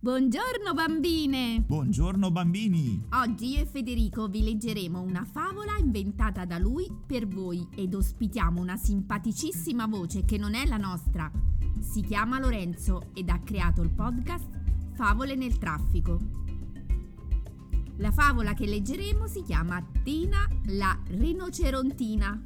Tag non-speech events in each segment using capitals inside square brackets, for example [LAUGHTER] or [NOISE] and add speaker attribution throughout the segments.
Speaker 1: Buongiorno bambine!
Speaker 2: Buongiorno bambini!
Speaker 1: Oggi io e Federico vi leggeremo una favola inventata da lui per voi ed ospitiamo una simpaticissima voce che non è la nostra. Si chiama Lorenzo ed ha creato il podcast Favole nel traffico. La favola che leggeremo si chiama Tina la rinocerontina.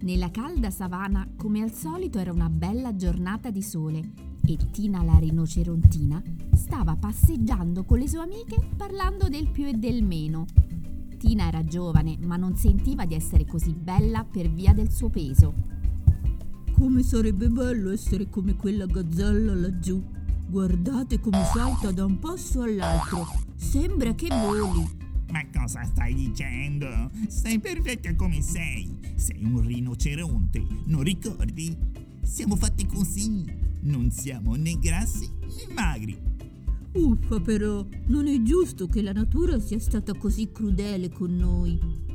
Speaker 1: Nella calda savana, come al solito, era una bella giornata di sole e Tina la rinocerontina stava passeggiando con le sue amiche parlando del più e del meno. Tina era giovane, ma non sentiva di essere così bella per via del suo peso.
Speaker 3: Come sarebbe bello essere come quella gazzella laggiù. Guardate come salta da un passo all'altro. Sembra che voli.
Speaker 2: Ma cosa stai dicendo? Sei perfetta come sei. Sei un rinoceronte, non ricordi? Siamo fatti così. Non siamo né grassi né magri.
Speaker 3: Uffa però, non è giusto che la natura sia stata così crudele con noi.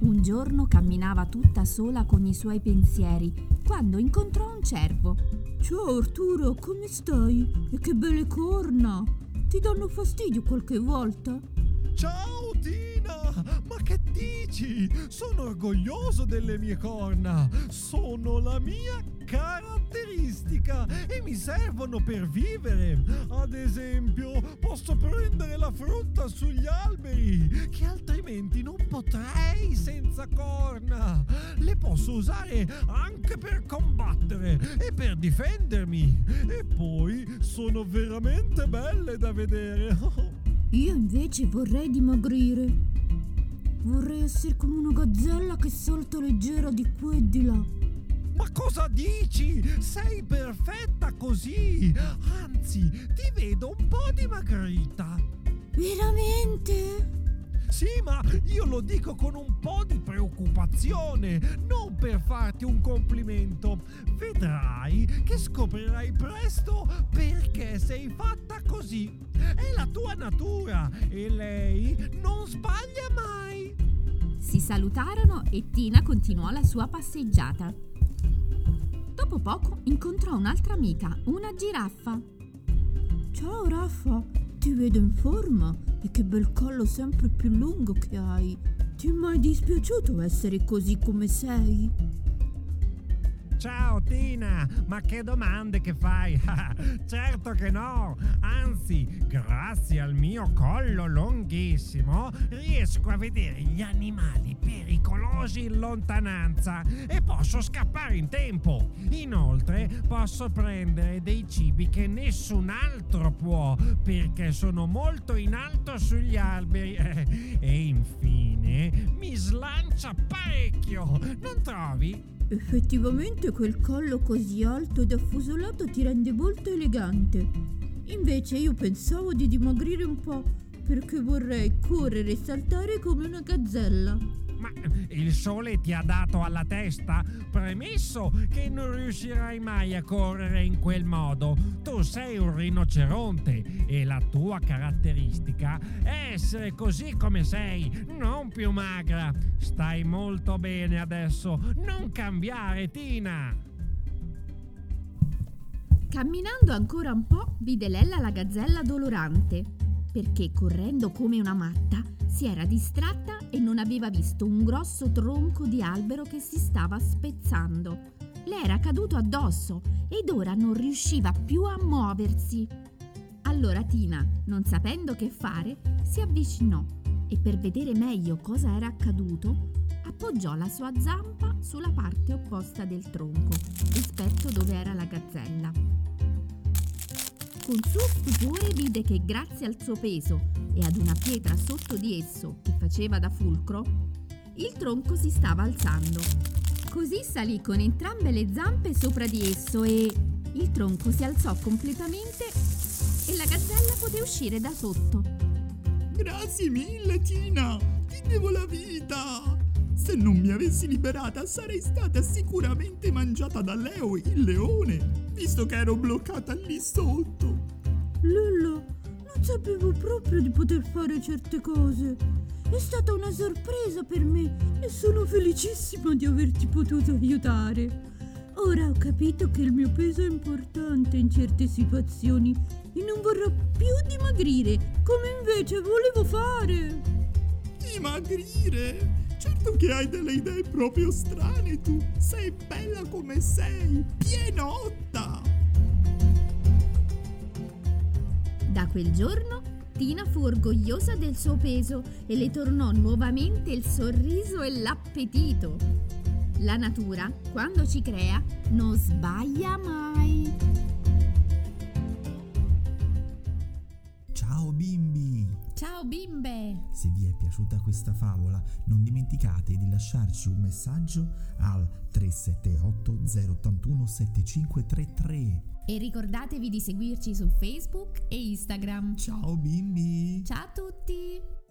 Speaker 1: Un giorno camminava tutta sola con i suoi pensieri quando incontrò un cervo.
Speaker 3: Ciao Arturo, come stai? E che belle corna! Ti danno fastidio qualche volta?
Speaker 4: Ciao Tina! Ma che dici? Sono orgoglioso delle mie corna! Sono la mia e mi servono per vivere. Ad esempio, posso prendere la frutta sugli alberi, che altrimenti non potrei senza corna. Le posso usare anche per combattere e per difendermi. E poi sono veramente belle da vedere.
Speaker 3: Io invece vorrei dimagrire. Vorrei essere come una gazzella che salta leggera di qua e di là.
Speaker 4: Ma cosa dici? Sei perfetta così! Anzi, ti vedo un po' dimagrita.
Speaker 3: Veramente?
Speaker 4: Sì, ma io lo dico con un po' di preoccupazione, non per farti un complimento. Vedrai che scoprirai presto perché sei fatta così. È la tua natura e lei non sbaglia mai.
Speaker 1: Si salutarono e Tina continuò la sua passeggiata. Dopo poco incontrò un'altra amica, una giraffa.
Speaker 3: Ciao Raffa, ti vedo in forma e che bel collo sempre più lungo che hai. Ti è mai dispiaciuto essere così come sei?
Speaker 4: Ciao Tina, ma che domande che fai? [LAUGHS] certo che no, anzi, grazie al mio collo lunghissimo riesco a vedere gli animali pericolosi in lontananza e posso scappare in tempo. Inoltre posso prendere dei cibi che nessun altro può perché sono molto in alto sugli alberi [LAUGHS] e infine mi slancia parecchio, non trovi?
Speaker 3: Effettivamente quel collo così alto ed affusolato ti rende molto elegante. Invece io pensavo di dimagrire un po' perché vorrei correre e saltare come una gazzella.
Speaker 4: Ma il sole ti ha dato alla testa? Premesso che non riuscirai mai a correre in quel modo. Tu sei un rinoceronte e la tua caratteristica è essere così come sei, non più magra. Stai molto bene adesso, non cambiare, Tina.
Speaker 1: Camminando ancora un po', vide Lella la gazzella dolorante, perché correndo come una matta si era distratta e non aveva visto un grosso tronco di albero che si stava spezzando. Le era caduto addosso ed ora non riusciva più a muoversi. Allora Tina, non sapendo che fare, si avvicinò e per vedere meglio cosa era accaduto, appoggiò la sua zampa sulla parte opposta del tronco, rispetto dove era la gazzella. Con suo stupore vide che grazie al suo peso e ad una pietra sotto di esso che faceva da fulcro, il tronco si stava alzando. Così salì con entrambe le zampe sopra di esso e il tronco si alzò completamente e la gazzella poté uscire da sotto.
Speaker 2: Grazie mille, Tina! Ti devo la vita! Se non mi avessi liberata sarei stata sicuramente mangiata da Leo, il leone, visto che ero bloccata lì sotto.
Speaker 3: Lullo, non sapevo proprio di poter fare certe cose. È stata una sorpresa per me e sono felicissima di averti potuto aiutare. Ora ho capito che il mio peso è importante in certe situazioni e non vorrò più dimagrire, come invece volevo fare.
Speaker 2: Dimagrire? Certo che hai delle idee proprio strane tu. Sei bella come sei, pienotta.
Speaker 1: Da quel giorno Tina fu orgogliosa del suo peso e le tornò nuovamente il sorriso e l'appetito. La natura, quando ci crea, non sbaglia mai.
Speaker 5: Ciao bimbi!
Speaker 1: Ciao bimbe!
Speaker 5: Se vi è piaciuta questa favola, non dimenticate di lasciarci un messaggio al 378 081 7533.
Speaker 1: E ricordatevi di seguirci su Facebook e Instagram.
Speaker 5: Ciao bimbi!
Speaker 1: Ciao a tutti!